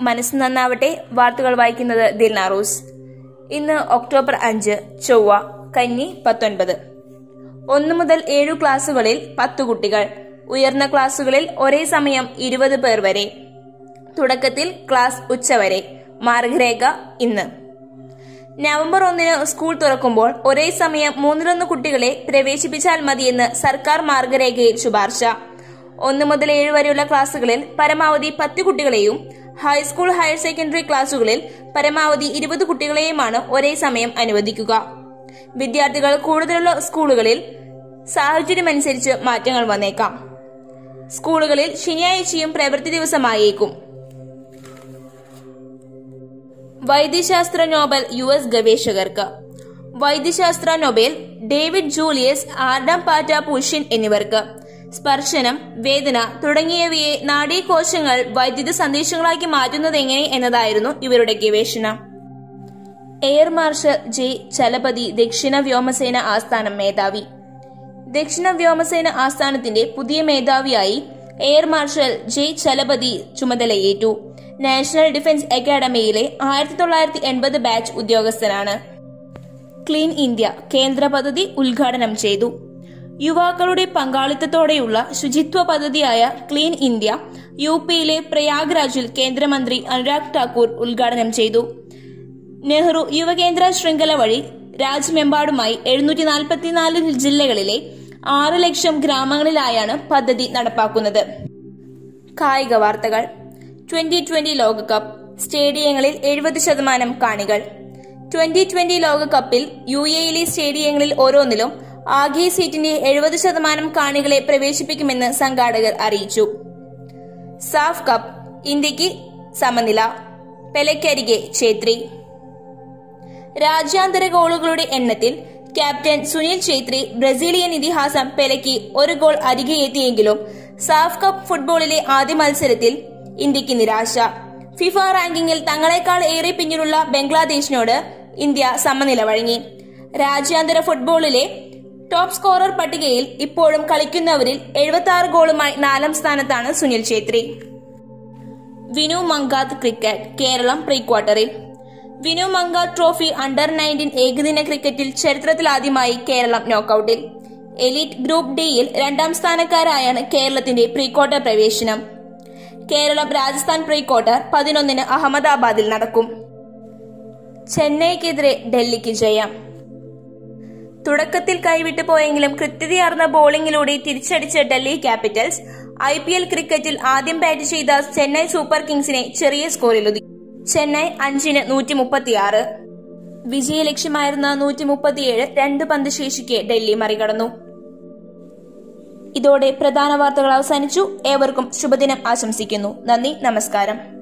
മനസ്സ് നന്നാവട്ടെ വാർത്തകൾ വായിക്കുന്നത് ദിൽനാറൂസ് ഇന്ന് ഒക്ടോബർ അഞ്ച് ചൊവ്വ കന്നി പത്തൊൻപത്. ഒന്ന് മുതൽ ഏഴു ക്ലാസുകളിൽ പത്തു കുട്ടികൾ. ഉയർന്ന ക്ലാസുകളിൽ ഒരേ സമയം ഇരുപത് പേർ വരെ. തുടക്കത്തിൽ ക്ലാസ് ഉച്ചവരെ മാർഗരേഖ ഇന്ന്. നവംബർ ഒന്നിന് സ്കൂൾ തുറക്കുമ്പോൾ ഒരേ സമയം മൂന്നിലൊന്ന് കുട്ടികളെ പ്രവേശിപ്പിച്ചാൽ മതിയെന്ന് സർക്കാർ മാർഗരേഖയിൽ ശുപാർശ. ഒന്ന് മുതൽ ഏഴ് വരെയുള്ള ക്ലാസുകളിൽ പരമാവധി പത്ത് കുട്ടികളെയും ഹൈസ്കൂൾ ഹയർ സെക്കൻഡറി ക്ലാസുകളിൽ പരമാവധി ഇരുപത് കുട്ടികളെയുമാണ് ഒരേ സമയം അനുവദിക്കുക. വിദ്യാർത്ഥികൾ കൂടുതലുള്ള സ്കൂളുകളിൽ സാഹചര്യമനുസരിച്ച് മാറ്റങ്ങൾ വന്നേക്കാം. സ്കൂളുകളിൽ ശനിയാഴ്ചയും പ്രവൃത്തി ദിവസമായേക്കും. വൈദ്യശാസ്ത്ര നോബൽ യു എസ് ഗവേഷകർക്ക്. വൈദ്യശാസ്ത്ര നൊബേൽ ഡേവിഡ് ജൂലിയസ് ആർഡം പാറ്റ പുഷിൻ എന്നിവർക്ക്. സ്പർശനം വേദന തുടങ്ങിയവയെ നാഡീകോശങ്ങൾ വൈദ്യുത സന്ദേശങ്ങളാക്കി മാറ്റുന്നതെങ്ങനെ എന്നതായിരുന്നു ഇവരുടെ ഗവേഷണം. എയർ മാർഷൽ ജെ ചലപതി ദക്ഷിണ വ്യോമസേന ആസ്ഥാനം മേധാവി. ദക്ഷിണ വ്യോമസേന ആസ്ഥാനത്തിന്റെ പുതിയ മേധാവിയായി എയർ മാർഷൽ ജെ ചലപതി ചുമതലയേറ്റു. നാഷണൽ ഡിഫൻസ് അക്കാദമിയിലെ ആയിരത്തി തൊള്ളായിരത്തി എൺപത് ബാച്ച് ഉദ്യോഗസ്ഥനാണ്. ക്ലീൻ ഇന്ത്യ കേന്ദ്ര പദ്ധതി ഉദ്ഘാടനം ചെയ്തു. യുവാക്കളുടെ പങ്കാളിത്തത്തോടെയുള്ള ശുചിത്വ പദ്ധതിയായ ക്ലീൻ ഇന്ത്യ യു പിയിലെ പ്രയാഗ്രാജിൽ കേന്ദ്രമന്ത്രി അനുരാഗ് ഠാക്കൂർ ഉദ്ഘാടനം ചെയ്തു. നെഹ്റു യുവകേന്ദ്ര ശൃംഖല വഴി രാജ്യമെമ്പാടുമായി എഴുന്നൂറ്റി നാൽപ്പത്തിനാല് ജില്ലകളിലെ ആറ് ലക്ഷം ഗ്രാമങ്ങളിലായാണ് പദ്ധതി നടപ്പാക്കുന്നത്. കായിക വാർത്തകൾ. ട്വന്റി ട്വന്റി ലോകകപ്പ്. സ്റ്റേഡിയങ്ങളിൽ എഴുപത് ശതമാനം കാണികൾ. ട്വന്റി ട്വന്റി ലോകകപ്പിൽ യു എയിലെ സ്റ്റേഡിയങ്ങളിൽ ഓരോന്നിലും ആകെ സീറ്റിന്റെ എഴുപത് ശതമാനം കാണികളെ പ്രവേശിപ്പിക്കുമെന്ന് സംഘാടകർ അറിയിച്ചു. സാഫ് കപ്പ് ഇന്ത്യയ്ക്ക് സമനില പെലക്കരികെ ഛേത്രി. രാജ്യാന്തര ഗോളുകളുടെ എണ്ണത്തിൽ ക്യാപ്റ്റൻ സുനിൽ ഛേത്രി ബ്രസീലിയൻ ഇതിഹാസം പെലയ്ക്ക് ഒരു ഗോൾ അരികെ എത്തിയെങ്കിലും സാഫ് കപ്പ് ഫുട്ബോളിലെ ആദ്യ മത്സരത്തിൽ ഇന്ത്യയ്ക്ക് നിരാശ. ഫിഫ റാങ്കിങ്ങിൽ തങ്ങളെക്കാൾ ഏറെ പിന്നിലുള്ള ബംഗ്ലാദേശിനോട് ഇന്ത്യ സമനില വഴങ്ങി. രാജ്യാന്തര ഫുട്ബോളിലെ ടോപ്പ് സ്കോറർ പട്ടികയിൽ ഇപ്പോഴും കളിക്കുന്നവരിൽ എഴുപത്തി ആറ് ഗോളുമായി നാലാം സ്ഥാനത്താണ് സുനിൽ ഛേത്രി. വിനു മങ്കാത്ത് ക്രിക്കറ്റ് കേരളം പ്രീ ക്വാർട്ടറിൽ. Vinoo Mankad trophy under nineteen ഏകദിന ക്രിക്കറ്റിൽ ചരിത്രത്തിലാദ്യമായി കേരളം നോക്കൌട്ടിൽ. എലീറ്റ് ഗ്രൂപ്പ് ഡിയിൽ രണ്ടാം സ്ഥാനക്കാരായാണ് കേരളത്തിന്റെ പ്രീ ക്വാർട്ടർ പ്രവേശനം. കേരളം രാജസ്ഥാൻ പ്രീ ക്വാർട്ടർ പതിനൊന്നിന് അഹമ്മദാബാദിൽ നടക്കും. ചെന്നൈക്കെതിരെ ഡൽഹിക്ക് ജയം. തുടക്കത്തിൽ കൈവിട്ടു പോയെങ്കിലും കൃത്യതയാർന്ന ബോളിംഗിലൂടെ തിരിച്ചടിച്ച Delhi Capitals I P L ക്രിക്കറ്റിൽ ആദ്യം ബാറ്റ് ചെയ്ത ചെന്നൈ സൂപ്പർ കിങ്സിനെ ചെറിയ സ്കോറിൽ ഒതുക്കി. ചെന്നൈ അഞ്ചിന് നൂറ്റി മുപ്പത്തിയാറ് വിജയ ലക്ഷ്യമായിരുന്ന നൂറ്റി മുപ്പത്തിയേഴ് രണ്ട് പന്ത് ശേഷിക്ക് ഡൽഹി മറികടന്നു. ഇതോടെ പ്രധാന വാർത്തകൾ അവസാനിച്ചു. ഏവർക്കും ശുഭദിനം ആശംസിക്കുന്നു. നന്ദി നമസ്കാരം.